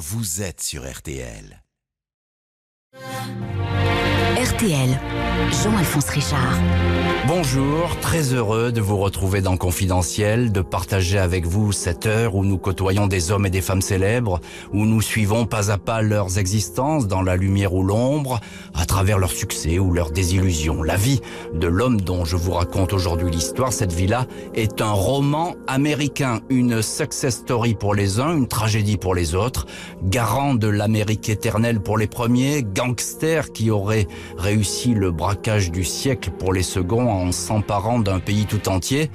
vous êtes sur RTL. RTL, Jean-Alphonse Richard. Bonjour, très heureux de vous retrouver dans Confidentiel, de partager avec vous cette heure où nous côtoyons des hommes et des femmes célèbres, où nous suivons pas à pas leurs existences dans la lumière ou l'ombre, à travers leurs succès ou leurs désillusions. La vie de l'homme dont je vous raconte aujourd'hui l'histoire, cette vie-là, est un roman américain, une success story pour les uns, une tragédie pour les autres, garant de l'Amérique éternelle pour les premiers, gangster qui aurait réussi le braquage du siècle pour les seconds en s'emparant d'un pays tout entier.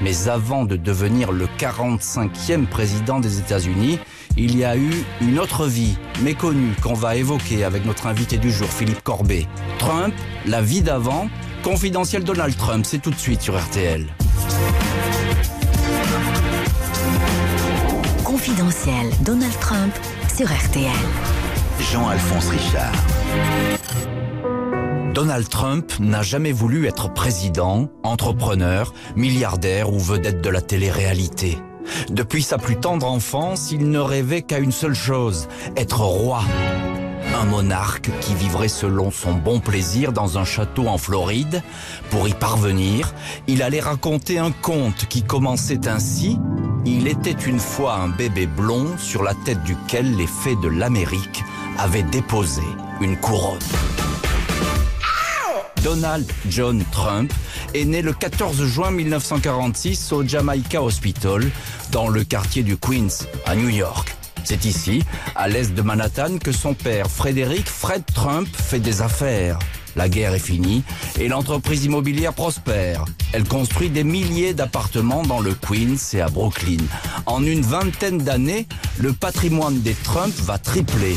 Mais avant de devenir le 45e président des États-Unis, il y a eu une autre vie méconnue qu'on va évoquer avec notre invité du jour, Philippe Corbet. Trump, la vie d'avant, confidentiel Donald Trump, c'est tout de suite sur RTL. Confidentiel Donald Trump sur RTL. Jean-Alphonse Richard. Donald Trump n'a jamais voulu être président, entrepreneur, milliardaire ou vedette de la télé-réalité. Depuis sa plus tendre enfance, il ne rêvait qu'à une seule chose, être roi. Un monarque qui vivrait selon son bon plaisir dans un château en Floride. Pour y parvenir, il allait raconter un conte qui commençait ainsi. Il était une fois un bébé blond sur la tête duquel les fées de l'Amérique avaient déposé une couronne. Donald John Trump est né le 14 juin 1946 au Jamaica Hospital, dans le quartier du Queens, à New York. C'est ici, à l'est de Manhattan, que son père, Frédéric Fred Trump, fait des affaires. La guerre est finie et l'entreprise immobilière prospère. Elle construit des milliers d'appartements dans le Queens et à Brooklyn. En une vingtaine d'années, le patrimoine des Trump va tripler.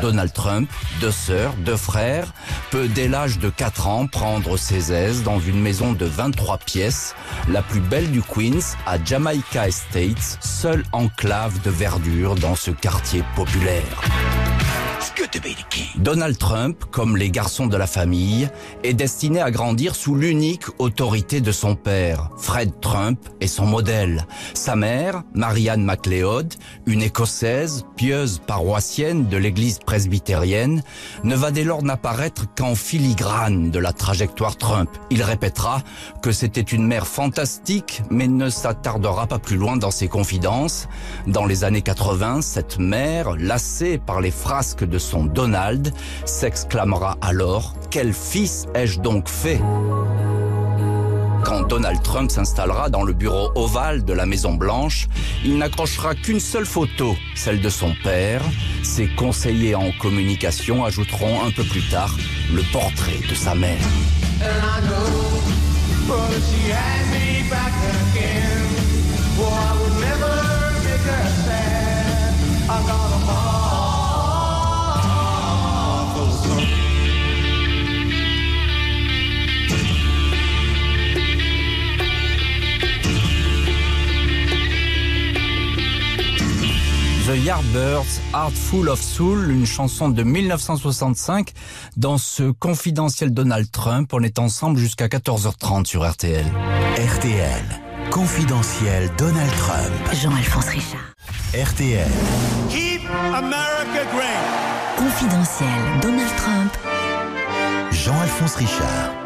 Donald Trump, deux sœurs, deux frères, peut dès l'âge de 4 ans prendre ses aises dans une maison de 23 pièces, la plus belle du Queens, à Jamaica Estates, seule enclave de verdure dans ce quartier populaire. Donald Trump, comme les garçons de la famille, est destiné à grandir sous l'unique autorité de son père. Fred Trump est son modèle. Sa mère, Marianne MacLeod, une écossaise, pieuse paroissienne de l'église presbytérienne, ne va dès lors n'apparaître qu'en filigrane de la trajectoire Trump. Il répétera que c'était une mère fantastique, mais ne s'attardera pas plus loin dans ses confidences. Dans les années 80, cette mère, lassée par les frasques de son Donald, s'exclamera alors « Quel fils ai-je donc fait ?» Quand Donald Trump s'installera dans le bureau ovale de la Maison Blanche, il n'accrochera qu'une seule photo, celle de son père. Ses conseillers en communication ajouteront un peu plus tard le portrait de sa mère. The Yardbirds, Heart Full of Soul, une chanson de 1965 dans ce confidentiel Donald Trump. On est ensemble jusqu'à 14h30 sur RTL. RTL. Confidentiel Donald Trump. Jean-Alphonse Richard. RTL. Keep America great. Confidentiel Donald Trump Jean-Alphonse Richard.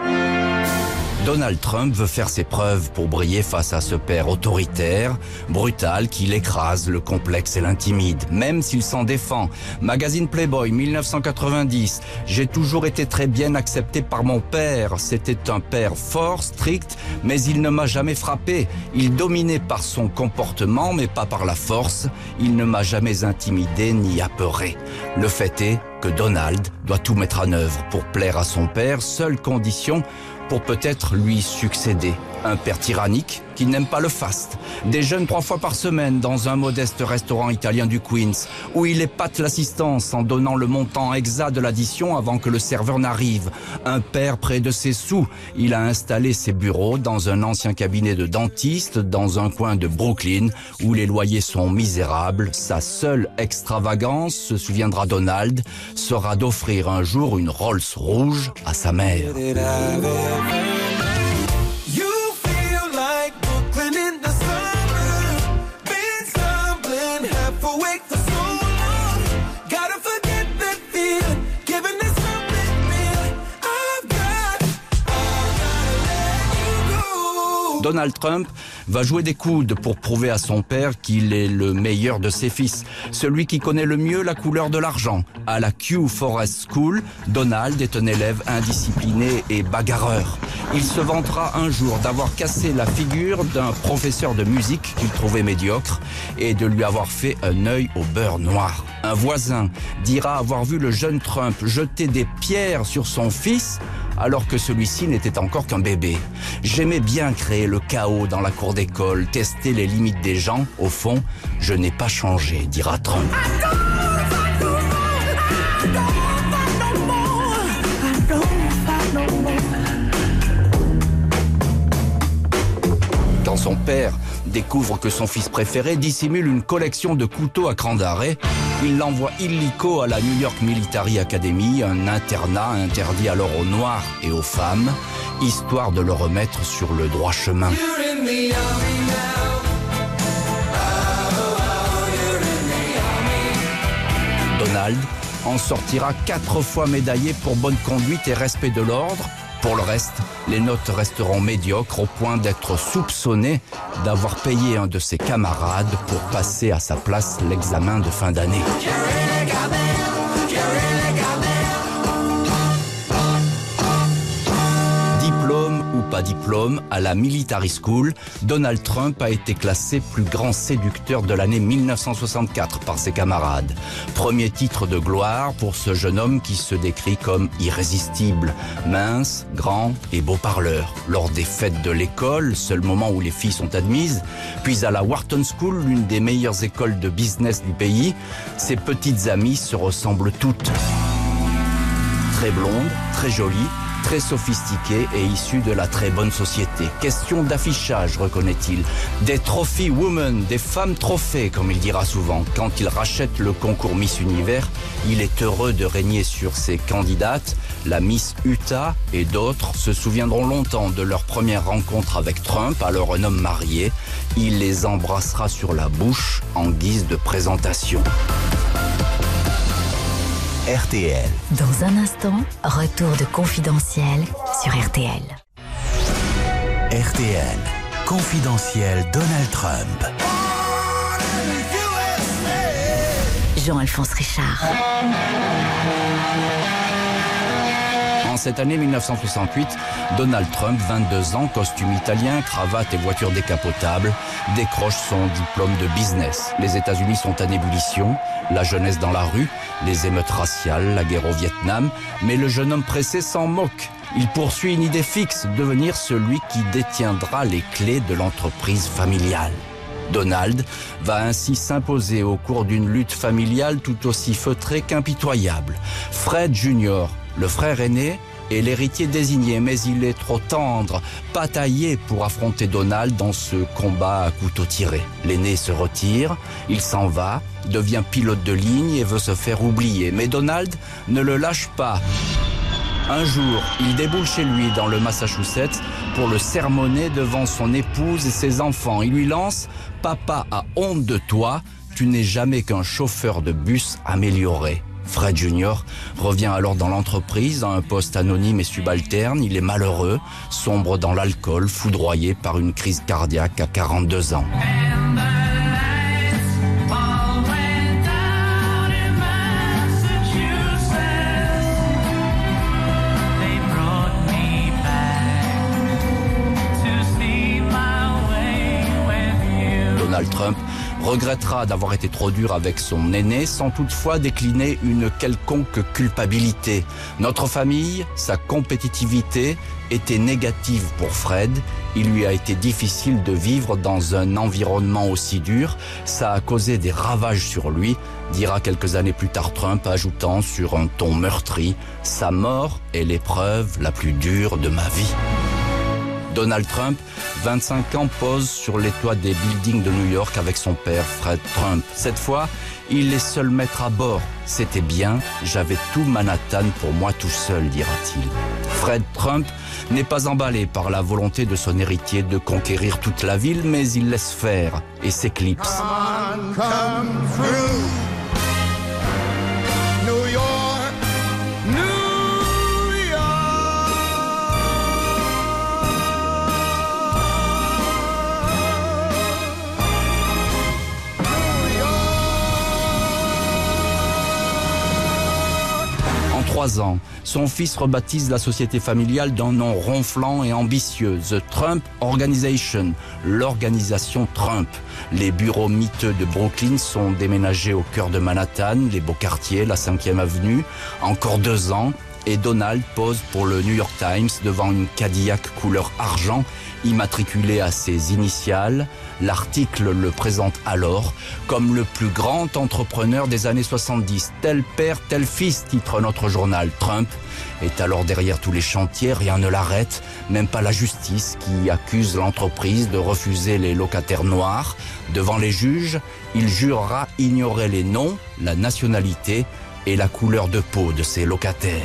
Donald Trump veut faire ses preuves pour briller face à ce père autoritaire, brutal, qui l'écrase, le complexe et l'intimide, même s'il s'en défend. Magazine Playboy 1990. J'ai toujours été très bien accepté par mon père. C'était un père fort, strict, mais il ne m'a jamais frappé. Il dominait par son comportement, mais pas par la force. Il ne m'a jamais intimidé ni apeuré. Le fait est que Donald doit tout mettre en œuvre pour plaire à son père, seule condition pour peut-être lui succéder. Un père tyrannique qui n'aime pas le faste. Déjeune trois fois par semaine dans un modeste restaurant italien du Queens, où il épate l'assistance en donnant le montant exact de l'addition avant que le serveur n'arrive. Un père près de ses sous. Il a installé ses bureaux dans un ancien cabinet de dentiste dans un coin de Brooklyn où les loyers sont misérables. Sa seule extravagance, se souviendra Donald, sera d'offrir un jour une Rolls rouge à sa mère. Donald Trump va jouer des coudes pour prouver à son père qu'il est le meilleur de ses fils, celui qui connaît le mieux la couleur de l'argent. À la Q Forest School, Donald est un élève indiscipliné et bagarreur. Il se vantera un jour d'avoir cassé la figure d'un professeur de musique qu'il trouvait médiocre et de lui avoir fait un œil au beurre noir. Un voisin dira avoir vu le jeune Trump jeter des pierres sur son fils alors que celui-ci n'était encore qu'un bébé. J'aimais bien créer le chaos dans la cour d'école, tester les limites des gens. Au fond, je n'ai pas changé, dira Trump. Quand son père découvre que son fils préféré dissimule une collection de couteaux à cran d'arrêt, il l'envoie illico à la New York Military Academy, un internat interdit alors aux Noirs et aux femmes, histoire de le remettre sur le droit chemin. Donald en sortira quatre fois médaillé pour bonne conduite et respect de l'ordre. Pour le reste, les notes resteront médiocres au point d'être soupçonné d'avoir payé un de ses camarades pour passer à sa place l'examen de fin d'année. Pas diplôme, à la Military School, Donald Trump a été classé plus grand séducteur de l'année 1964 par ses camarades. Premier titre de gloire pour ce jeune homme qui se décrit comme irrésistible, mince, grand et beau parleur. Lors des fêtes de l'école, seul moment où les filles sont admises, puis à la Wharton School, l'une des meilleures écoles de business du pays, ses petites amies se ressemblent toutes. Très blondes, très jolies, très sophistiqué et issu de la très bonne société. Question d'affichage, reconnaît-il. Des trophy women, des femmes trophées, comme il dira souvent. Quand il rachète le concours Miss Univers, il est heureux de régner sur ses candidates. La Miss Utah et d'autres se souviendront longtemps de leur première rencontre avec Trump, alors un homme marié. Il les embrassera sur la bouche en guise de présentation. RTL. Dans un instant, retour de confidentiel sur RTL. RTL. Confidentiel Donald Trump. Jean-Alphonse Richard. Cette année 1968, Donald Trump, 22 ans, costume italien, cravate et voiture décapotable, décroche son diplôme de business. Les États-Unis sont en ébullition, la jeunesse dans la rue, les émeutes raciales, la guerre au Vietnam, mais le jeune homme pressé s'en moque. Il poursuit une idée fixe, devenir celui qui détiendra les clés de l'entreprise familiale. Donald va ainsi s'imposer au cours d'une lutte familiale tout aussi feutrée qu'impitoyable. Fred Jr., le frère aîné, est l'héritier désigné, mais il est trop tendre, pas taillé pour affronter Donald dans ce combat à couteau tiré. L'aîné se retire, il s'en va, devient pilote de ligne et veut se faire oublier. Mais Donald ne le lâche pas. Un jour, il déboule chez lui dans le Massachusetts pour le sermonner devant son épouse et ses enfants. Il lui lance « Papa a honte de toi, tu n'es jamais qu'un chauffeur de bus amélioré ». Fred Jr. revient alors dans l'entreprise à un poste anonyme et subalterne. Il est malheureux, sombre dans l'alcool, foudroyé par une crise cardiaque à 42 ans. Regrettera d'avoir été trop dur avec son aîné sans toutefois décliner une quelconque culpabilité. Notre famille, sa compétitivité était négative pour Fred. Il lui a été difficile de vivre dans un environnement aussi dur. Ça a causé des ravages sur lui, dira quelques années plus tard Trump, ajoutant sur un ton meurtri, Sa mort est l'épreuve la plus dure de ma vie. Donald Trump, 25 ans, pose sur les toits des buildings de New York avec son père Fred Trump. Cette fois, il est seul maître à bord. C'était bien, j'avais tout Manhattan pour moi tout seul, dira-t-il. Fred Trump n'est pas emballé par la volonté de son héritier de conquérir toute la ville, mais il laisse faire et s'éclipse. ans. Son fils rebaptise la société familiale d'un nom ronflant et ambitieux, The Trump Organization, l'organisation Trump. Les bureaux miteux de Brooklyn sont déménagés au cœur de Manhattan, les beaux quartiers, la 5e avenue. Encore deux ans, et Donald pose pour le New York Times devant une Cadillac couleur argent immatriculée à ses initiales. L'article le présente alors comme le plus grand entrepreneur des années 70. Tel père, tel fils, titre notre journal. Trump est alors derrière tous les chantiers, rien ne l'arrête, même pas la justice qui accuse l'entreprise de refuser les locataires noirs. Devant les juges, il jurera ignorer les noms, la nationalité et la couleur de peau de ses locataires.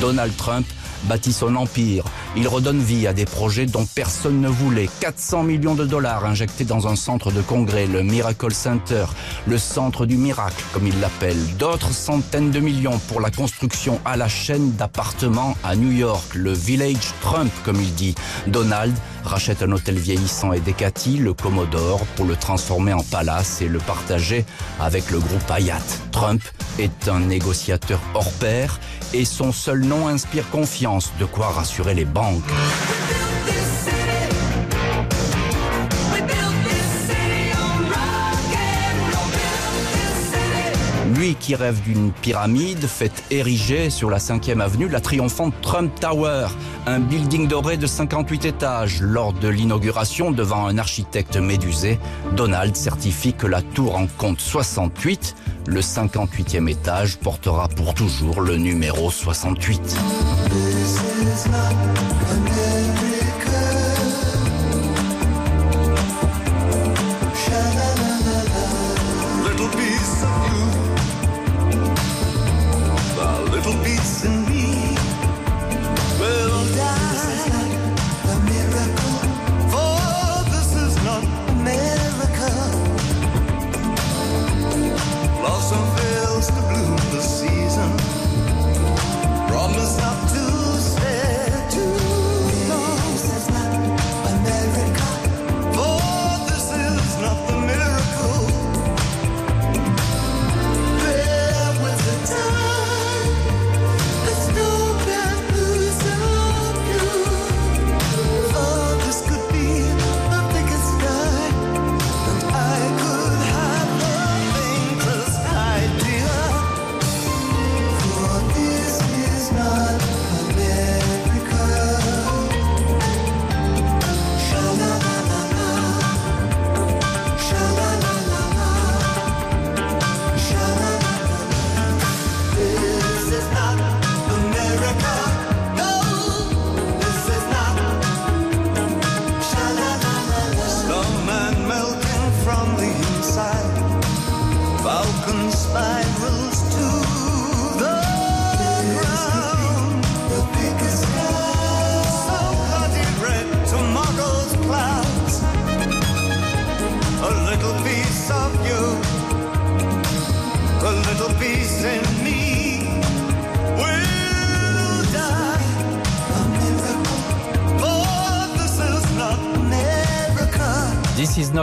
Donald Trump bâtit son empire. Il redonne vie à des projets dont personne ne voulait. 400 millions de dollars injectés dans un centre de congrès, le Miracle Center, le centre du miracle, comme il l'appelle. D'autres centaines de millions pour la construction à la chaîne d'appartements à New York, le Village Trump, comme il dit. Donald rachète un hôtel vieillissant et décati, le Commodore, pour le transformer en palace et le partager avec le groupe Hayat. Trump est un négociateur hors pair et son seul nom inspire confiance, de quoi rassurer les banques. Qui rêve d'une pyramide faite érigée sur la 5e avenue, la triomphante Trump Tower, un building doré de 58 étages. Lors de l'inauguration devant un architecte médusé, Donald certifie que la tour en compte 68. Le 58e étage portera pour toujours le numéro 68.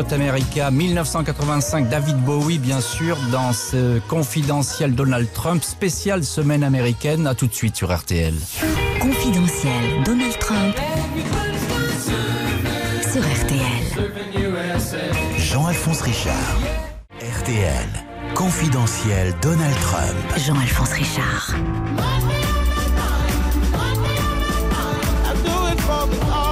Not America, 1985, David Bowie bien sûr, dans ce confidentiel Donald Trump, spécial semaine américaine, à tout de suite sur RTL. Confidentiel Donald Trump sur RTL. Jean-Alphonse Richard. RTL. Confidentiel Donald Trump. Jean-Alphonse Richard.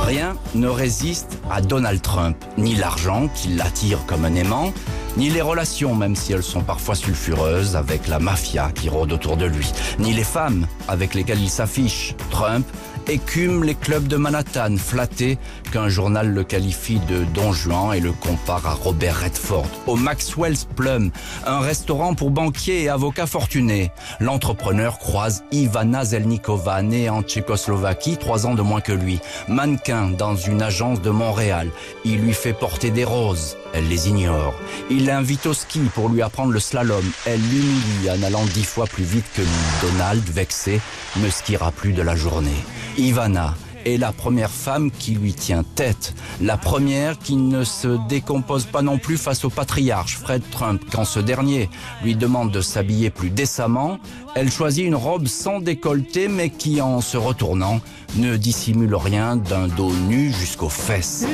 Rien ne résiste à Donald Trump, ni l'argent qui l'attire comme un aimant, ni les relations, même si elles sont parfois sulfureuses, avec la mafia qui rôde autour de lui, ni les femmes avec lesquelles il s'affiche. Trump écume les clubs de Manhattan, flatté qu'un journal le qualifie de Don Juan et le compare à Robert Redford. Au Maxwell's Plum, un restaurant pour banquiers et avocats fortunés. L'entrepreneur croise Ivana Zelnikova, née en Tchécoslovaquie, trois ans de moins que lui. Mannequin dans une agence de Montréal. Il lui fait porter des roses. Elle les ignore. Il l'invite au ski pour lui apprendre le slalom. Elle l'humilie en allant dix fois plus vite que lui. Donald, vexé, ne skiera plus de la journée. Ivana est la première femme qui lui tient tête. La première qui ne se décompose pas non plus face au patriarche Fred Trump. Quand ce dernier lui demande de s'habiller plus décemment, elle choisit une robe sans décolleté mais qui, en se retournant, ne dissimule rien d'un dos nu jusqu'aux fesses.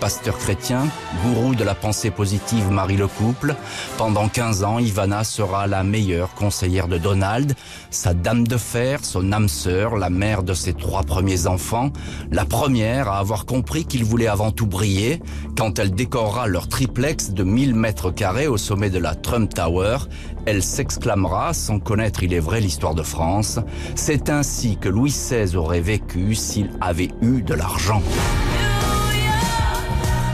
Pasteur chrétien, gourou de la pensée positive Marie le Couple. Pendant 15 ans, Ivana sera la meilleure conseillère de Donald, sa dame de fer, son âme sœur, la mère de ses trois premiers enfants, la première à avoir compris qu'il voulait avant tout briller quand elle décorera leur triplex de 1000 mètres carrés au sommet de la Trump Tower. Elle s'exclamera, sans connaître il est vrai l'histoire de France, c'est ainsi que Louis XVI aurait vécu s'il avait eu de l'argent.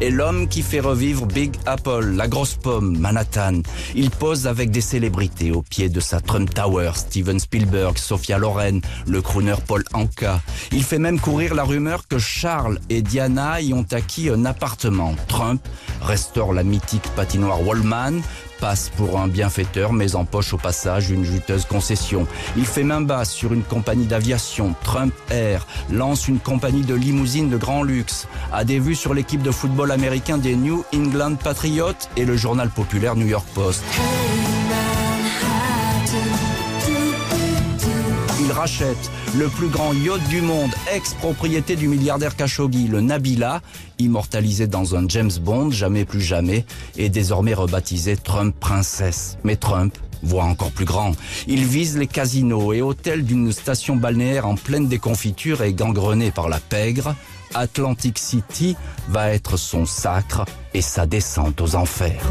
est l'homme qui fait revivre Big Apple, la grosse pomme, Manhattan. Il pose avec des célébrités au pied de sa Trump Tower, Steven Spielberg, Sophia Loren, le crooner Paul Anka. Il fait même courir la rumeur que Charles et Diana y ont acquis un appartement. Trump restaure la mythique patinoire Wallman, passe pour un bienfaiteur mais empoche au passage une juteuse concession. Il fait main basse sur une compagnie d'aviation, Trump Air, lance une compagnie de limousines de grand luxe, a des vues sur l'équipe de football américain des New England Patriots et le journal populaire New York Post. Le plus grand yacht du monde, ex-propriété du milliardaire Khashoggi, le Nabila, immortalisé dans un James Bond, jamais plus jamais, et désormais rebaptisé Trump Princesse. Mais Trump voit encore plus grand. Il vise les casinos et hôtels d'une station balnéaire en pleine déconfiture et gangrenée par la pègre. Atlantic City va être son sacre et sa descente aux enfers.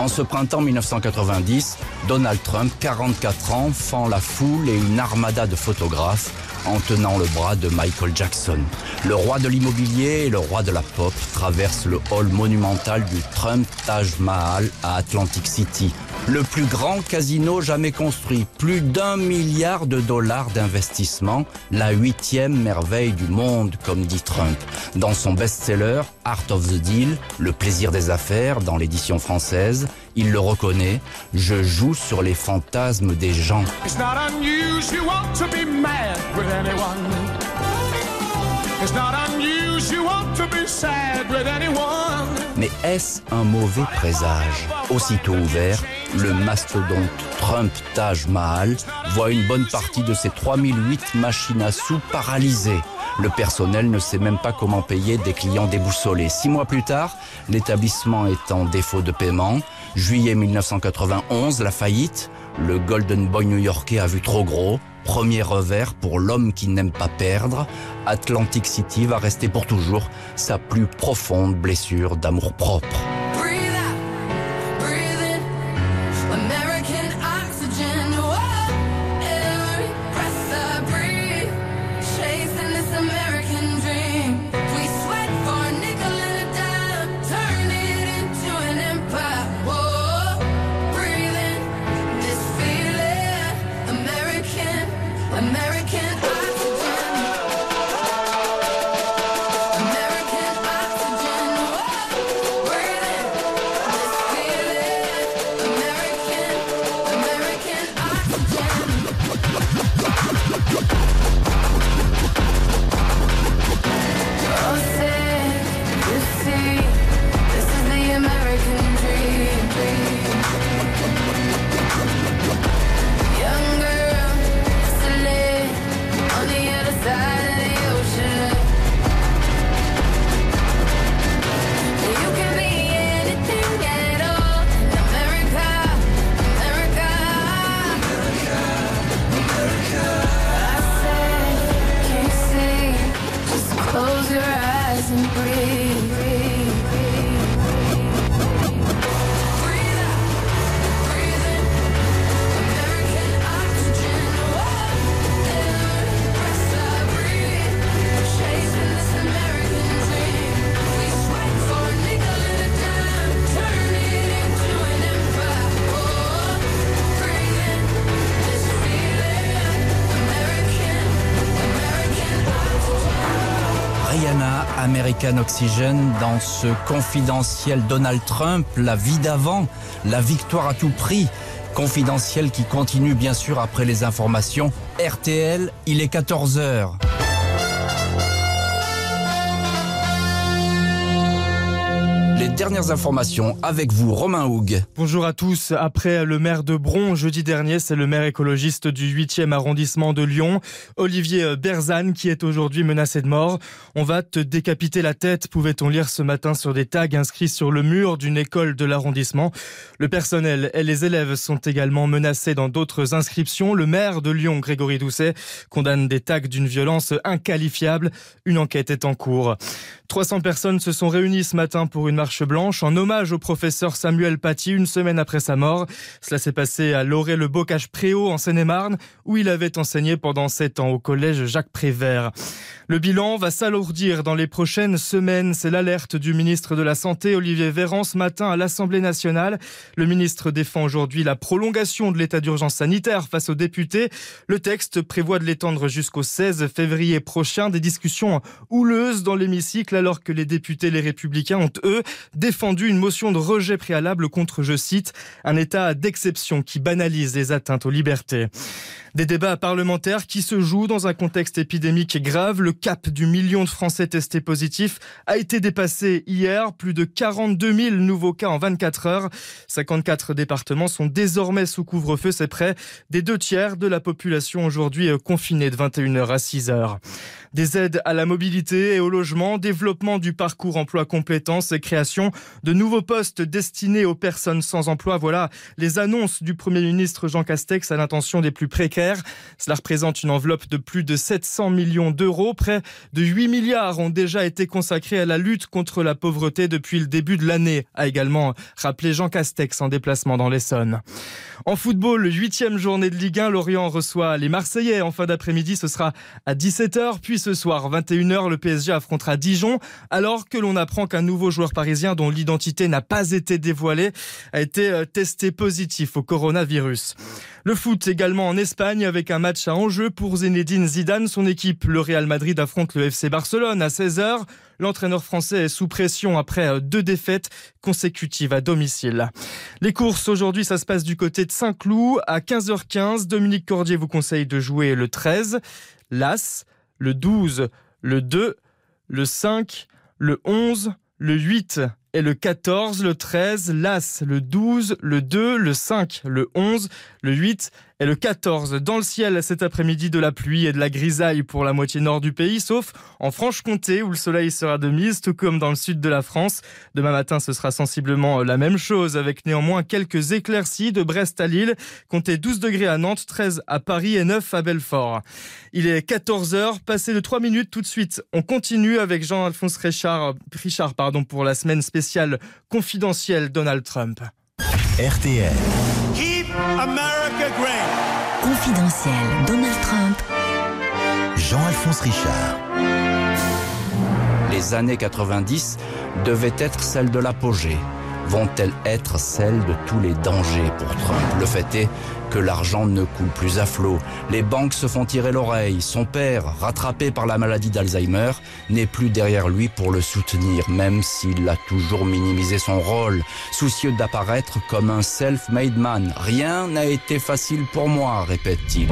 En ce printemps 1990, Donald Trump, 44 ans, fend la foule et une armada de photographes en tenant le bras de Michael Jackson. Le roi de l'immobilier et le roi de la pop traversent le hall monumental du Trump Taj Mahal à Atlantic City, le plus grand casino jamais construit, plus d'un milliard de dollars d'investissement, la huitième merveille du monde, comme dit Trump. Dans son best-seller Art of the Deal, Le plaisir des affaires, dans l'édition française, il le reconnaît, je joue sur les fantasmes des gens. Mais est-ce un mauvais présage? Aussitôt ouvert, le mastodonte Trump Taj Mahal voit une bonne partie de ses 3008 machines à sous paralysées. Le personnel ne sait même pas comment payer des clients déboussolés. Six mois plus tard, l'établissement est en défaut de paiement. Juillet 1991, la faillite. Le Golden Boy new-yorkais a vu trop gros. Premier revers pour l'homme qui n'aime pas perdre. Atlantic City va rester pour toujours sa plus profonde blessure d'amour propre. American Oxygen dans ce confidentiel Donald Trump, la vie d'avant, la victoire à tout prix. Confidentiel qui continue bien sûr après les informations. RTL, il est 14h. Dernières informations avec vous, Romain Houg. Bonjour à tous. Après le maire de Bron jeudi dernier, c'est le maire écologiste du 8e arrondissement de Lyon, Olivier Berzane, qui est aujourd'hui menacé de mort. On va te décapiter la tête, pouvait-on lire ce matin sur des tags inscrits sur le mur d'une école de l'arrondissement. Le personnel et les élèves sont également menacés dans d'autres inscriptions. Le maire de Lyon, Grégory Doucet, condamne des tags d'une violence inqualifiable. Une enquête est en cours. 300 personnes se sont réunies ce matin pour une marche en hommage au professeur Samuel Paty une semaine après sa mort. Cela s'est passé à Loré-le-Bocage-Préau en Seine-et-Marne où il avait enseigné pendant sept ans au collège Jacques Prévert. Le bilan va s'alourdir dans les prochaines semaines. C'est l'alerte du ministre de la Santé, Olivier Véran, ce matin à l'Assemblée nationale. Le ministre défend aujourd'hui la prolongation de l'état d'urgence sanitaire face aux députés. Le texte prévoit de l'étendre jusqu'au 16 février prochain. Des discussions houleuses dans l'hémicycle alors que les députés Les Républicains ont, eux, défendu une motion de rejet préalable contre, je cite, un état d'exception qui banalise les atteintes aux libertés. Des débats parlementaires qui se jouent dans un contexte épidémique grave. Le cap du million de Français testés positifs a été dépassé hier. Plus de 42 000 nouveaux cas en 24 heures. 54 départements sont désormais sous couvre-feu. C'est près des deux tiers de la population aujourd'hui confinée de 21h à 6h. Des aides à la mobilité et au logement, développement du parcours emploi compétences et création de nouveaux postes destinés aux personnes sans emploi. Voilà les annonces du Premier ministre Jean Castex à l'intention des plus précaires. Cela représente une enveloppe de plus de 700 millions d'euros. Près de 8 milliards ont déjà été consacrés à la lutte contre la pauvreté depuis le début de l'année, a également rappelé Jean Castex en déplacement dans l'Essonne. En football, huitième journée de Ligue 1, Lorient reçoit les Marseillais en fin d'après-midi. Ce sera à 17h, puis ce soir, 21h, le PSG affrontera Dijon, alors que l'on apprend qu'un nouveau joueur parisien dont l'identité n'a pas été dévoilée a été testé positif au coronavirus. Le foot également en Espagne avec un match à enjeu pour Zinedine Zidane. Son équipe, le Real Madrid, affronte le FC Barcelone à 16h. L'entraîneur français est sous pression après deux défaites consécutives à domicile. Les courses aujourd'hui, ça se passe du côté de Saint-Cloud à 15h15. Dominique Cordier vous conseille de jouer le 13, l'As, le 12, le 2, le 5, le 11, le 8 et le 14, le 13, l'As, le 12, le 2, le 5, le 11, le 8 et le 14. Dans le ciel cet après-midi de la pluie et de la grisaille pour la moitié nord du pays, sauf en Franche-Comté où le soleil sera de mise, tout comme dans le sud de la France. Demain matin, ce sera sensiblement la même chose avec néanmoins quelques éclaircies de Brest à Lille. Comptez 12 degrés à Nantes, 13 à Paris et 9 à Belfort. Il est 14 heures, passé de 3 minutes tout de suite. On continue avec Jean-Alphonse Richard, Richard pardon, pour la semaine spéciale confidentielle Donald Trump. RTL. Keep. Confidentiel Donald Trump. Jean-Alphonse Richard. Les années 90 devaient être celles de l'apogée. Vont-elles être celles de tous les dangers pour Trump? Le fait est que l'argent ne coule plus à flot. Les banques se font tirer l'oreille. Son père, rattrapé par la maladie d'Alzheimer, n'est plus derrière lui pour le soutenir, même s'il a toujours minimisé son rôle, soucieux d'apparaître comme un self-made man. Rien n'a été facile pour moi, répète-t-il.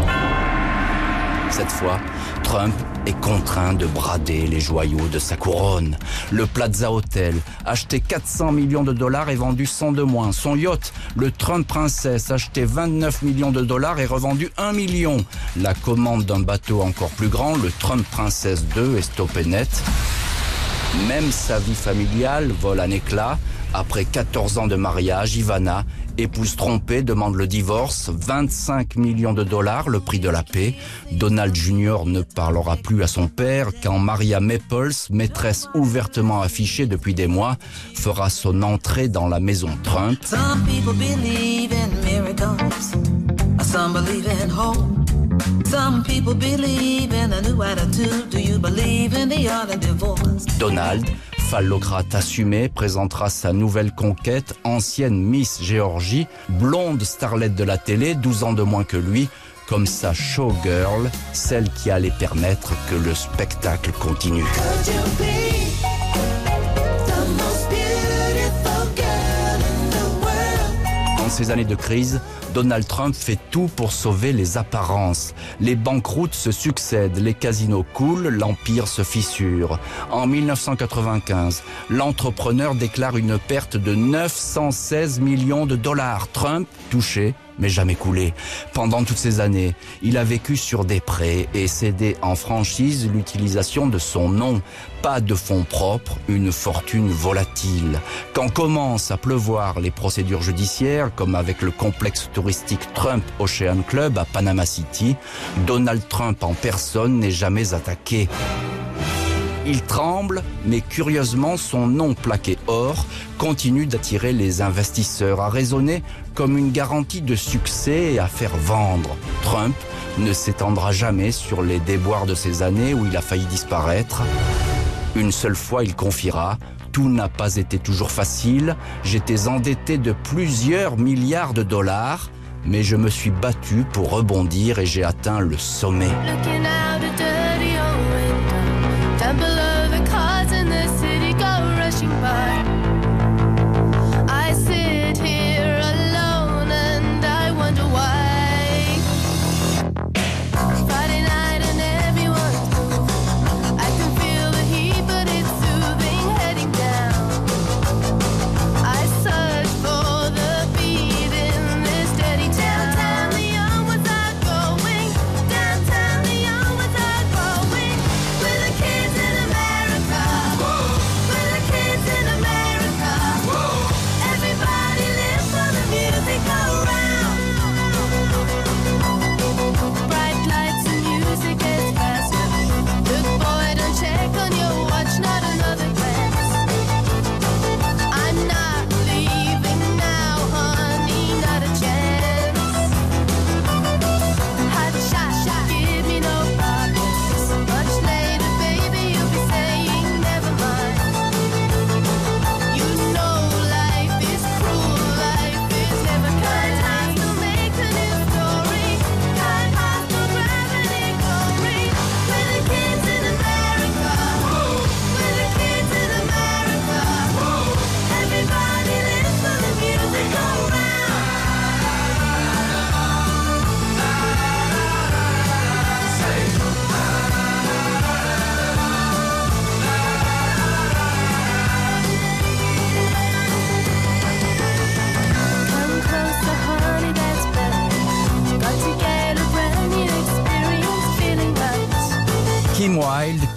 Cette fois, Trump est contraint de brader les joyaux de sa couronne. Le Plaza Hotel, acheté 400 millions de dollars et vendu 100 de moins. Son yacht, le Trump Princess, acheté 29 millions de dollars et revendu 1 million. La commande d'un bateau encore plus grand, le Trump Princess 2, est stoppée net. Même sa vie familiale vole en éclats. Après 14 ans de mariage, Ivana, épouse trompée, demande le divorce. 25 millions de dollars, le prix de la paix. Donald Jr. ne parlera plus à son père quand Maria Maples, maîtresse ouvertement affichée depuis des mois, fera son entrée dans la maison Trump. Some people believe in miracles. Some believe in hope. Some people believe in a new attitude. Do you believe in the art of divorce? Donald, phallocrate assumé, présentera sa nouvelle conquête, ancienne Miss Géorgie, blonde starlette de la télé, 12 ans de moins que lui, comme sa showgirl, celle qui allait permettre que le spectacle continue. Dans ces années de crise, Donald Trump fait tout pour sauver les apparences. Les banqueroutes se succèdent, les casinos coulent, l'empire se fissure. En 1995, l'entrepreneur déclare une perte de 916 millions de dollars. Trump, touché, mais jamais coulé. Pendant toutes ces années, il a vécu sur des prêts et cédé en franchise l'utilisation de son nom. Pas de fonds propres, une fortune volatile. Quand commencent à pleuvoir les procédures judiciaires, comme avec le complexe touristique Trump Ocean Club à Panama City, Donald Trump en personne n'est jamais attaqué. Il tremble, mais curieusement, son nom plaqué or continue d'attirer les investisseurs, à raisonner comme une garantie de succès et à faire vendre. Trump ne s'étendra jamais sur les déboires de ces années où il a failli disparaître. Une seule fois, il confiera tout n'a pas été toujours facile. J'étais endetté de plusieurs milliards de dollars, mais je me suis battu pour rebondir et j'ai atteint le sommet.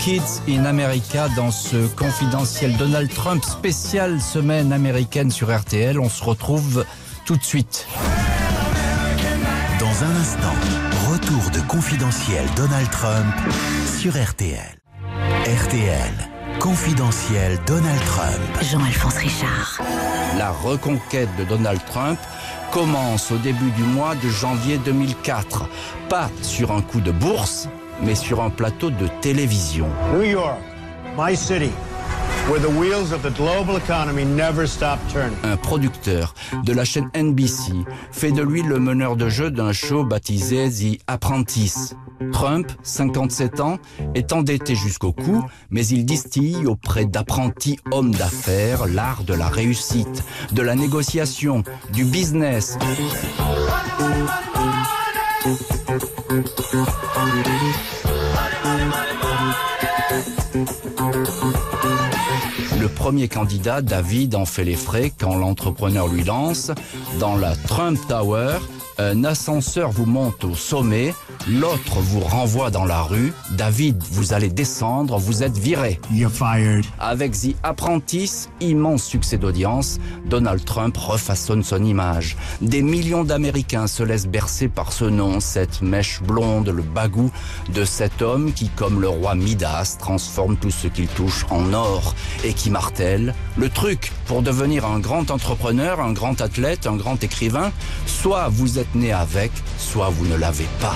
Kids in America, dans ce confidentiel Donald Trump spécial semaine américaine sur RTL. On se retrouve tout de suite. Dans un instant, retour de confidentiel Donald Trump sur RTL. RTL, confidentiel Donald Trump. Jean-Alphonse Richard. La reconquête de Donald Trump commence au début du mois de janvier 2004. Pas sur un coup de bourse, mais sur un plateau de télévision. New York, my city, where the wheels of the global economy never stop turning. Un producteur de la chaîne NBC fait de lui le meneur de jeu d'un show baptisé The Apprentice. Trump, 57 ans, est endetté jusqu'au cou, mais il distille auprès d'apprentis hommes d'affaires l'art de la réussite, de la négociation, du business. Le premier candidat, David, en fait les frais quand l'entrepreneur lui lance dans la Trump Tower. Un ascenseur vous monte au sommet, l'autre vous renvoie dans la rue. David, vous allez descendre, vous êtes viré. You're fired. Avec The Apprentice, immense succès d'audience, Donald Trump refaçonne son image. Des millions d'Américains se laissent bercer par ce nom, cette mèche blonde, le bagou de cet homme qui, comme le roi Midas, transforme tout ce qu'il touche en or et qui martèle. Le truc pour devenir un grand entrepreneur, un grand athlète, un grand écrivain, soit vous êtes né avec, soit vous ne l'avez pas.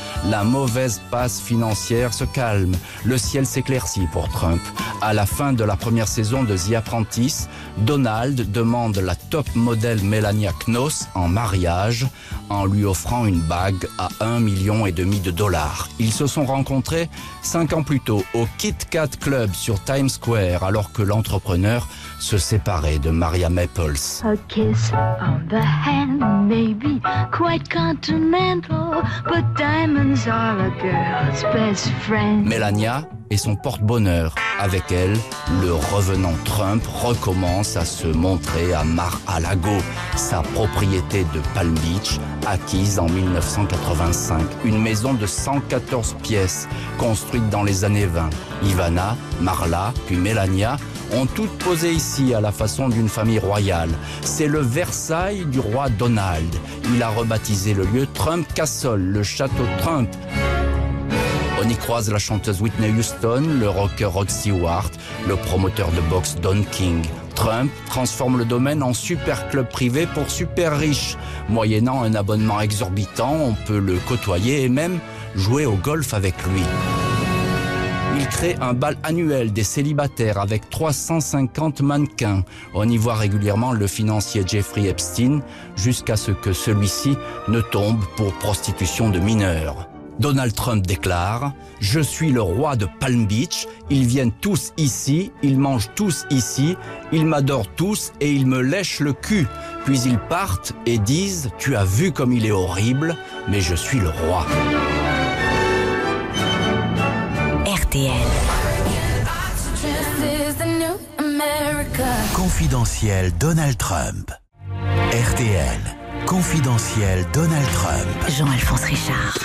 La mauvaise passe financière se calme. Le ciel s'éclaircit pour Trump. À la fin de la première saison de The Apprentice, Donald demande la top modèle Melania Knoss en mariage en lui offrant une bague à un million et demi de dollars. Ils se sont rencontrés cinq ans plus tôt au Kit Kat Club sur Times Square alors que l'entrepreneur se séparait de Maria Maples. Melania est son porte-bonheur. Avec elle, le revenant Trump recommence à se montrer à Mar-a-Lago, sa propriété de Palm Beach, acquise en 1985. Une maison de 114 pièces, construite dans les années 20. Ivana, Marla, puis Melania ont toutes posé ici à la façon d'une famille royale. C'est le Versailles du roi Donald. Il a rebaptisé le lieu Trump Castle, le château Trump. On y croise la chanteuse Whitney Houston, le rocker Rod Stewart, le promoteur de boxe Don King. Trump transforme le domaine en super club privé pour super riches. Moyennant un abonnement exorbitant, on peut le côtoyer et même jouer au golf avec lui. Il crée un bal annuel des célibataires avec 350 mannequins. On y voit régulièrement le financier Jeffrey Epstein jusqu'à ce que celui-ci ne tombe pour prostitution de mineurs. Donald Trump déclare « Je suis le roi de Palm Beach, ils viennent tous ici, ils mangent tous ici, ils m'adorent tous et ils me lèchent le cul. Puis ils partent et disent « Tu as vu comme il est horrible, mais je suis le roi. » RTL. Confidentiel Donald Trump. RTL. Confidentiel Donald Trump. Jean-Alphonse Richard.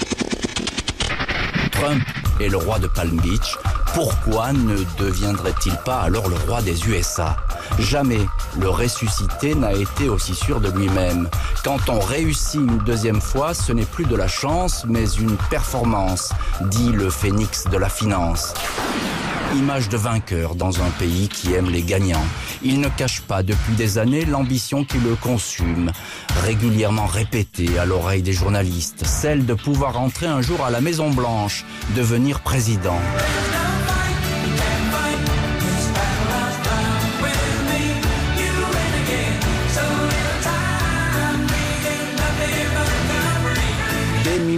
Trump est le roi de Palm Beach, pourquoi ne deviendrait-il pas alors le roi des USA Jamais le ressuscité n'a été aussi sûr de lui-même. Quand on réussit une deuxième fois, ce n'est plus de la chance, mais une performance, dit le phénix de la finance. Image de vainqueur dans un pays qui aime les gagnants. Il ne cache pas depuis des années l'ambition qui le consume, régulièrement répétée à l'oreille des journalistes, celle de pouvoir entrer un jour à la Maison Blanche, devenir président.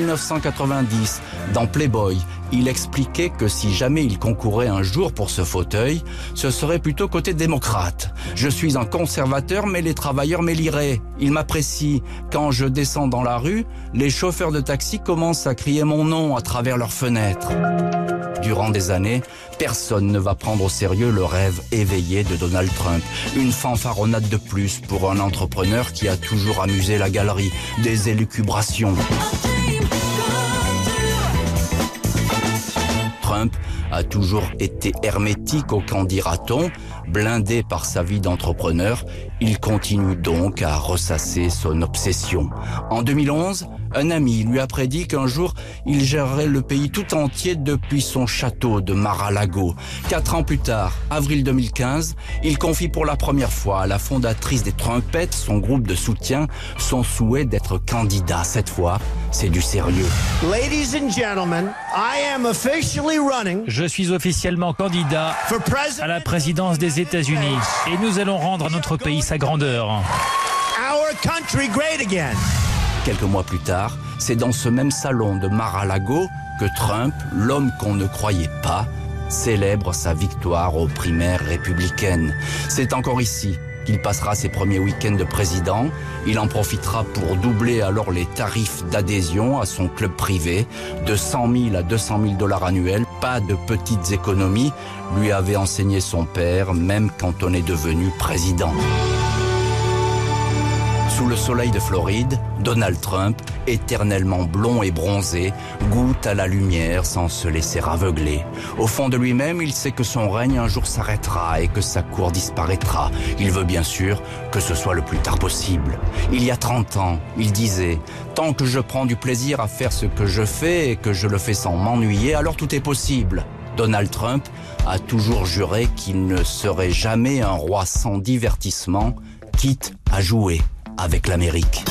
1990, dans Playboy, il expliquait que si jamais il concourait un jour pour ce fauteuil, ce serait plutôt côté démocrate. Je suis un conservateur, mais les travailleurs m'éliraient. Ils m'apprécient. Quand je descends dans la rue, les chauffeurs de taxi commencent à crier mon nom à travers leurs fenêtres. Durant des années, personne ne va prendre au sérieux le rêve éveillé de Donald Trump. Une fanfaronnade de plus pour un entrepreneur qui a toujours amusé la galerie. Des élucubrations. Trump a toujours été hermétique au qu'en dira-t-on, blindé par sa vie d'entrepreneur, il continue donc à ressasser son obsession. En 2011, un ami lui a prédit qu'un jour, il gérerait le pays tout entier depuis son château de Mar-a-Lago. Quatre ans plus tard, avril 2015, il confie pour la première fois à la fondatrice des Trumpettes, son groupe de soutien, son souhait d'être candidat. Cette fois, c'est du sérieux. Ladies and gentlemen, I am officially running Je suis officiellement candidat à la présidence des États-Unis et nous allons rendre à notre pays sa grandeur. our country great again. Quelques mois plus tard, c'est dans ce même salon de Mar-a-Lago que Trump, l'homme qu'on ne croyait pas, célèbre sa victoire aux primaires républicaines. C'est encore ici qu'il passera ses premiers week-ends de président. Il en profitera pour doubler alors les tarifs d'adhésion à son club privé de 100 000 à 200 000 dollars annuels. Pas de petites économies, lui avait enseigné son père, même quand on est devenu président. Sous le soleil de Floride, Donald Trump, éternellement blond et bronzé, goûte à la lumière sans se laisser aveugler. Au fond de lui-même, il sait que son règne un jour s'arrêtera et que sa cour disparaîtra. Il veut bien sûr que ce soit le plus tard possible. Il y a 30 ans, il disait « Tant que je prends du plaisir à faire ce que je fais et que je le fais sans m'ennuyer, alors tout est possible. » Donald Trump a toujours juré qu'il ne serait jamais un roi sans divertissement, quitte à jouer avec l'Amérique.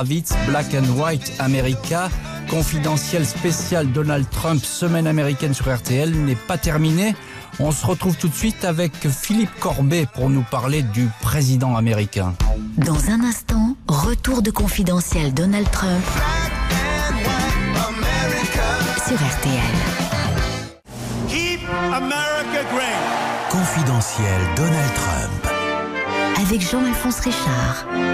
Kravitz, Black and White America, confidentiel spécial Donald Trump, semaine américaine sur RTL, n'est pas terminé. On se retrouve tout de suite avec Philippe Corbet pour nous parler du président américain. Dans un instant, retour de confidentiel Donald Trump sur RTL. Keep America great. Confidentiel Donald Trump. Avec Jean-Alphonse Richard.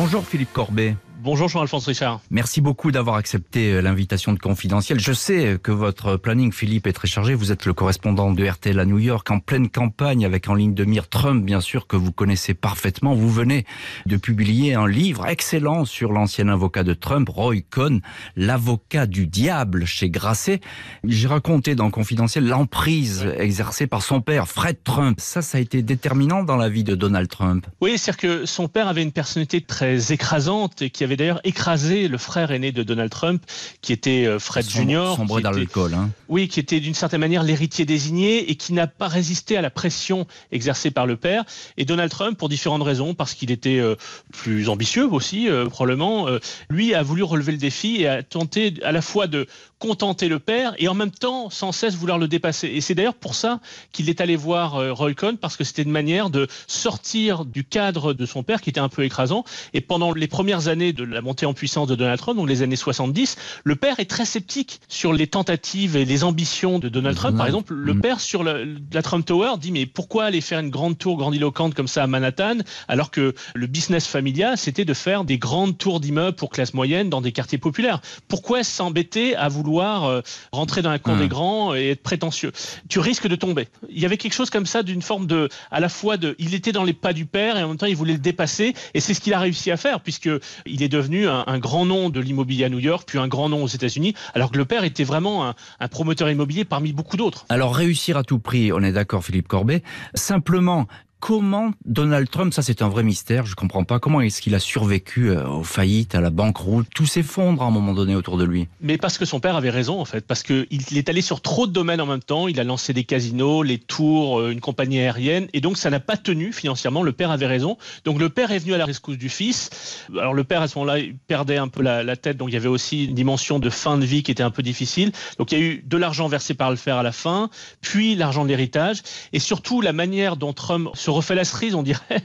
Bonjour Philippe Corbet. Bonjour Jean-Alphonse Richard. Merci beaucoup d'avoir accepté euh, l'invitation de Confidentiel. Je sais que votre planning, Philippe, est très chargé. Vous êtes le correspondant de RTL à New York en pleine campagne avec en ligne de mire Trump, bien sûr, que vous connaissez parfaitement. Vous venez de publier un livre excellent sur l'ancien avocat de Trump, Roy Cohn, l'avocat du diable chez Grasset. J'ai raconté dans Confidentiel l'emprise exercée par son père, Fred Trump. Ça, ça a été déterminant dans la vie de Donald Trump. Oui, c'est-à-dire que son père avait une personnalité très écrasante et qui avait d'ailleurs écrasé le frère aîné de Donald Trump, qui était euh, Fred Jr. sombre qui dans l'alcool, hein. Oui, qui était d'une certaine manière l'héritier désigné et qui n'a pas résisté à la pression exercée par le père. Et Donald Trump, pour différentes raisons, parce qu'il était euh, plus ambitieux aussi, euh, probablement, lui a voulu relever le défi et a tenté à la fois de contenter le père et en même temps sans cesse vouloir le dépasser. Et c'est d'ailleurs pour ça qu'il est allé voir Roy Cohn parce que c'était une manière de sortir du cadre de son père qui était un peu écrasant. Et pendant les premières années de la montée en puissance de Donald Trump, donc les années 70, le père est très sceptique sur les tentatives et les ambitions de Donald Trump. Par exemple, le Mm. père sur la, la Trump Tower dit mais pourquoi aller faire une grande tour grandiloquente comme ça à Manhattan alors que le business familial c'était de faire des grandes tours d'immeubles pour classe moyenne dans des quartiers populaires. Pourquoi s'embêter à vouloir euh, rentrer dans la cour Mm. des grands et être prétentieux? Tu risques de tomber. Il y avait quelque chose comme ça d'une forme de à la fois de il était dans les pas du père et en même temps il voulait le dépasser et c'est ce qu'il a réussi à faire puisque il est devenu un, grand nom de l'immobilier à New York puis un grand nom aux États-Unis alors que le père était vraiment un, un promoteur immobilier parmi beaucoup d'autres. Alors réussir à tout prix, on est d'accord Philippe Corbet. Simplement, comment Donald Trump, ça c'est un vrai mystère, je comprends pas, comment est-ce qu'il a survécu euh, aux faillites, à la banqueroute, tout s'effondre à un moment donné autour de lui? Mais parce que son père avait raison en fait, parce qu'il est allé sur trop de domaines en même temps, il a lancé des casinos, les tours, euh, une compagnie aérienne, et donc ça n'a pas tenu financièrement, le père avait raison. Donc le père est venu à la rescousse du fils. Alors le père à ce moment-là perdait un peu la, la tête, donc il y avait aussi une dimension de fin de vie qui était un peu difficile. Donc il y a eu de l'argent versé par le père à la fin, puis l'argent de l'héritage, et surtout la manière dont Trump se refait la cerise, on dirait,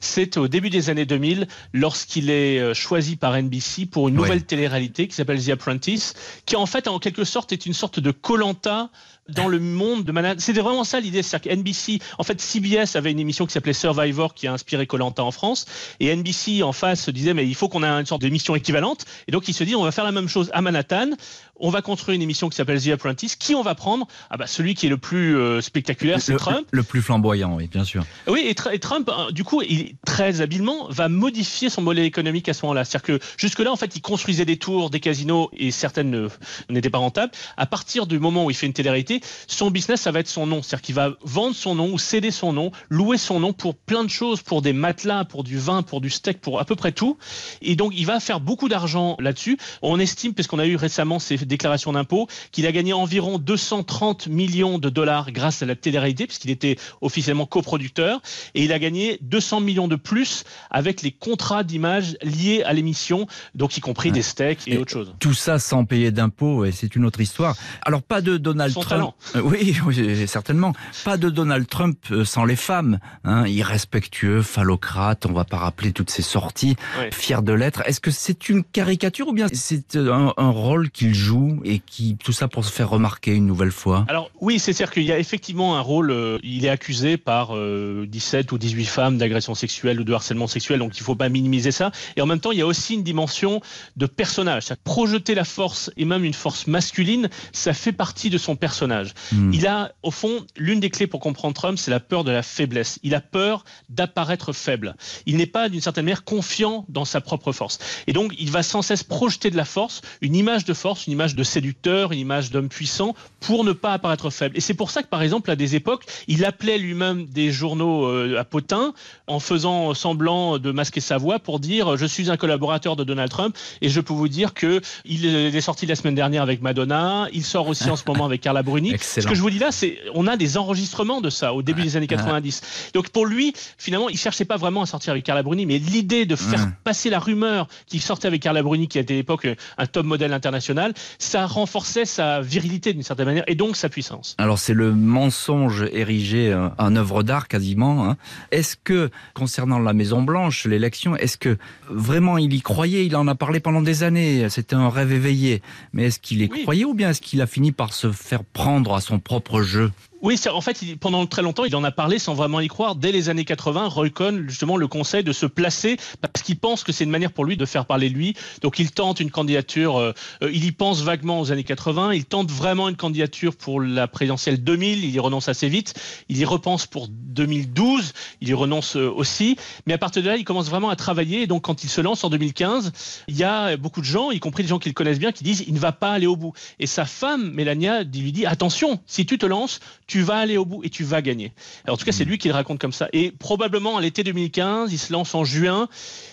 c'est au début des années 2000, lorsqu'il est euh, choisi par NBC pour une Ouais. nouvelle télé-réalité qui s'appelle The Apprentice, qui en fait, en quelque sorte, est une sorte de Colanta dans le monde de Manhattan. C'était vraiment ça l'idée, c'est-à-dire que NBC, en fait, CBS avait une émission qui s'appelait Survivor qui a inspiré Colanta en France, et NBC en face se disait mais il faut qu'on ait une sorte d'émission équivalente, et donc il se dit on va faire la même chose à Manhattan. On va construire une émission qui s'appelle The Apprentice. Qui on va prendre? Ah bah celui qui est le plus euh, spectaculaire, c'est Trump. Le plus flamboyant, oui, bien sûr. Oui, et, Tr- et Trump, euh, du coup, il, très habilement, va modifier son modèle économique à ce moment-là. C'est-à-dire que jusque-là, en fait, il construisait des tours, des casinos, et certaines ne- n'étaient pas rentables. À partir du moment où il fait une télé-réalité, son business, ça va être son nom. C'est-à-dire qu'il va vendre son nom ou céder son nom, louer son nom pour plein de choses, pour des matelas, pour du vin, pour du steak, pour à peu près tout. Et donc, il va faire beaucoup d'argent là-dessus. On estime, puisqu'on a eu récemment ses déclarations d'impôts, qu'il a gagné environ 230 millions de dollars grâce à la télé-réalité, puisqu'il était officiellement coproducteur. Et il a gagné 200 millions de plus avec les contrats d'image liés à l'émission, donc y compris des steaks et, autre chose. Tout ça sans payer d'impôts, et c'est une autre histoire. Alors pas de Donald Son Trump. talent. Euh, oui, oui, certainement. Pas de Donald Trump euh, sans les femmes. Hein, irrespectueux, phallocrate, on va pas rappeler toutes ces sorties, fier de l'être. Est-ce que c'est une caricature ou bien c'est euh, un, un rôle qu'il joue et qui tout ça pour se faire remarquer une nouvelle fois Alors oui, c'est sûr qu'il y a effectivement un rôle. euh, il est accusé par euh, 17 ou 18 femmes d'agression sexuelle ou de harcèlement sexuel, donc il faut pas minimiser ça. Et en même temps, il y a aussi une dimension de personnage. Projeter la force et même une force masculine, ça fait partie de son personnage. Hmm. Il a, au fond, l'une des clés pour comprendre Trump, c'est la peur de la faiblesse. Il a peur d'apparaître faible. Il n'est pas, d'une certaine manière, confiant dans sa propre force. Et donc, il va sans cesse projeter de la force, une image de force, une image de séducteur, une image d'homme puissant, pour ne pas apparaître faible. Et c'est pour ça que, par exemple, à des époques, il appelait lui-même des journaux euh, à potin, en faisant semblant de masquer sa voix pour dire je suis un collaborateur de Donald Trump et je peux vous dire que il est sorti la semaine dernière avec Madonna, il sort aussi en ce moment avec Carla Bruni. Excellent. Ce que je vous dis là, c'est on a des enregistrements de ça au début des années 90. Donc pour lui, finalement, il cherchait pas vraiment à sortir avec Carla Bruni, mais l'idée de faire Ouais. passer la rumeur qu'il sortait avec Carla Bruni, qui était à l'époque un top modèle international, ça renforçait sa virilité d'une certaine manière et donc sa puissance. Alors c'est le mensonge érigé euh, en œuvre d'art quasiment. hein. Est-ce que concernant la Maison Blanche, l'élection, est-ce que vraiment il y croyait? Il en a parlé pendant des années. C'était un rêve éveillé. Mais est-ce qu'il y Oui. croyait ou bien est-ce qu'il a fini par se faire prendre à son propre jeu? Oui, en fait, pendant très longtemps, il en a parlé sans vraiment y croire. Dès les années 80, Roy Cohn, justement, le conseil de se placer parce qu'il pense que c'est une manière pour lui de faire parler lui. Donc, il tente une candidature. euh, euh, il y pense vaguement aux années 80. Il tente vraiment une candidature pour la présidentielle 2000. Il y renonce assez vite. Il y repense pour 2012. Il y renonce euh, aussi. Mais à partir de là, il commence vraiment à travailler. Et donc, quand il se lance en 2015, il y a beaucoup de gens, y compris des gens qui le connaissent bien, qui disent il ne va pas aller au bout. Et sa femme, Mélania, lui dit attention, si tu te lances, tu vas aller au bout et tu vas gagner. Alors, en tout cas, c'est lui qui le raconte comme ça. Et probablement à l'été 2015, il se lance en juin.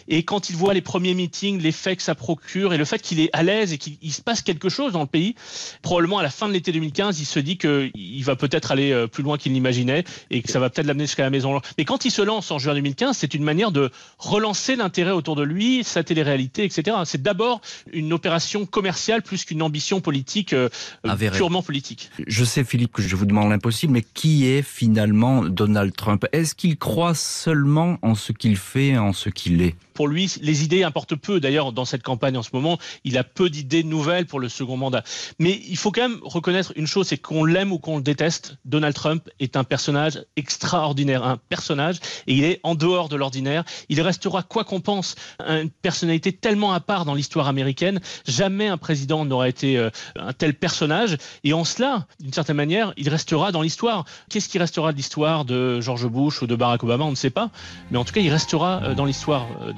Et quand il voit les premiers meetings, l'effet que ça procure et le fait qu'il est à l'aise et qu'il il se passe quelque chose dans le pays, probablement à la fin de l'été 2015, il se dit qu'il va peut-être aller euh, plus loin qu'il n'imaginait et que ça va peut-être l'amener jusqu'à la Maison Blanche. Mais quand il se lance en juin 2015, c'est une manière de relancer l'intérêt autour de lui, sa télé-réalité, etc. C'est d'abord une opération commerciale plus qu'une ambition politique euh, purement politique. Je sais Philippe que je vous demande l'impossible, mais qui est finalement Donald Trump? Est-ce qu'il croit seulement en ce qu'il fait, en ce qu'il est? Pour lui, les idées importent peu. D'ailleurs, dans cette campagne en ce moment, il a peu d'idées nouvelles pour le second mandat. Mais il faut quand même reconnaître une chose, c'est qu'on l'aime ou qu'on le déteste, Donald Trump est un personnage extraordinaire, un personnage, et il est en dehors de l'ordinaire. Il restera, quoi qu'on pense, une personnalité tellement à part dans l'histoire américaine. Jamais un président n'aura été euh, un tel personnage. Et en cela, d'une certaine manière, il restera dans l'histoire. Qu'est-ce qui restera de l'histoire de George Bush ou de Barack Obama? On ne sait pas. Mais en tout cas, il restera euh, dans l'histoire, euh,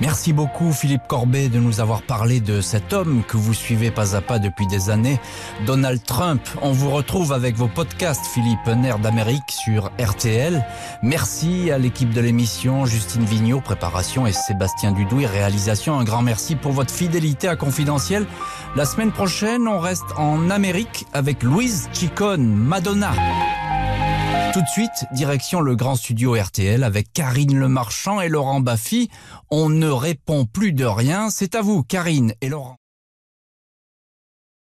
Merci beaucoup Philippe Corbet de nous avoir parlé de cet homme que vous suivez pas à pas depuis des années, Donald Trump. On vous retrouve avec vos podcasts Philippe Nerd d'Amérique sur RTL. Merci à l'équipe de l'émission, Justine Vignot, préparation et Sébastien Dudouis, réalisation. Un grand merci pour votre fidélité à Confidentiel. La semaine prochaine, on reste en Amérique avec Louise Chicone, Madonna. Tout de suite, direction le grand studio RTL avec Karine Le Marchand et Laurent Baffy. On ne répond plus de rien. C'est à vous, Karine et Laurent.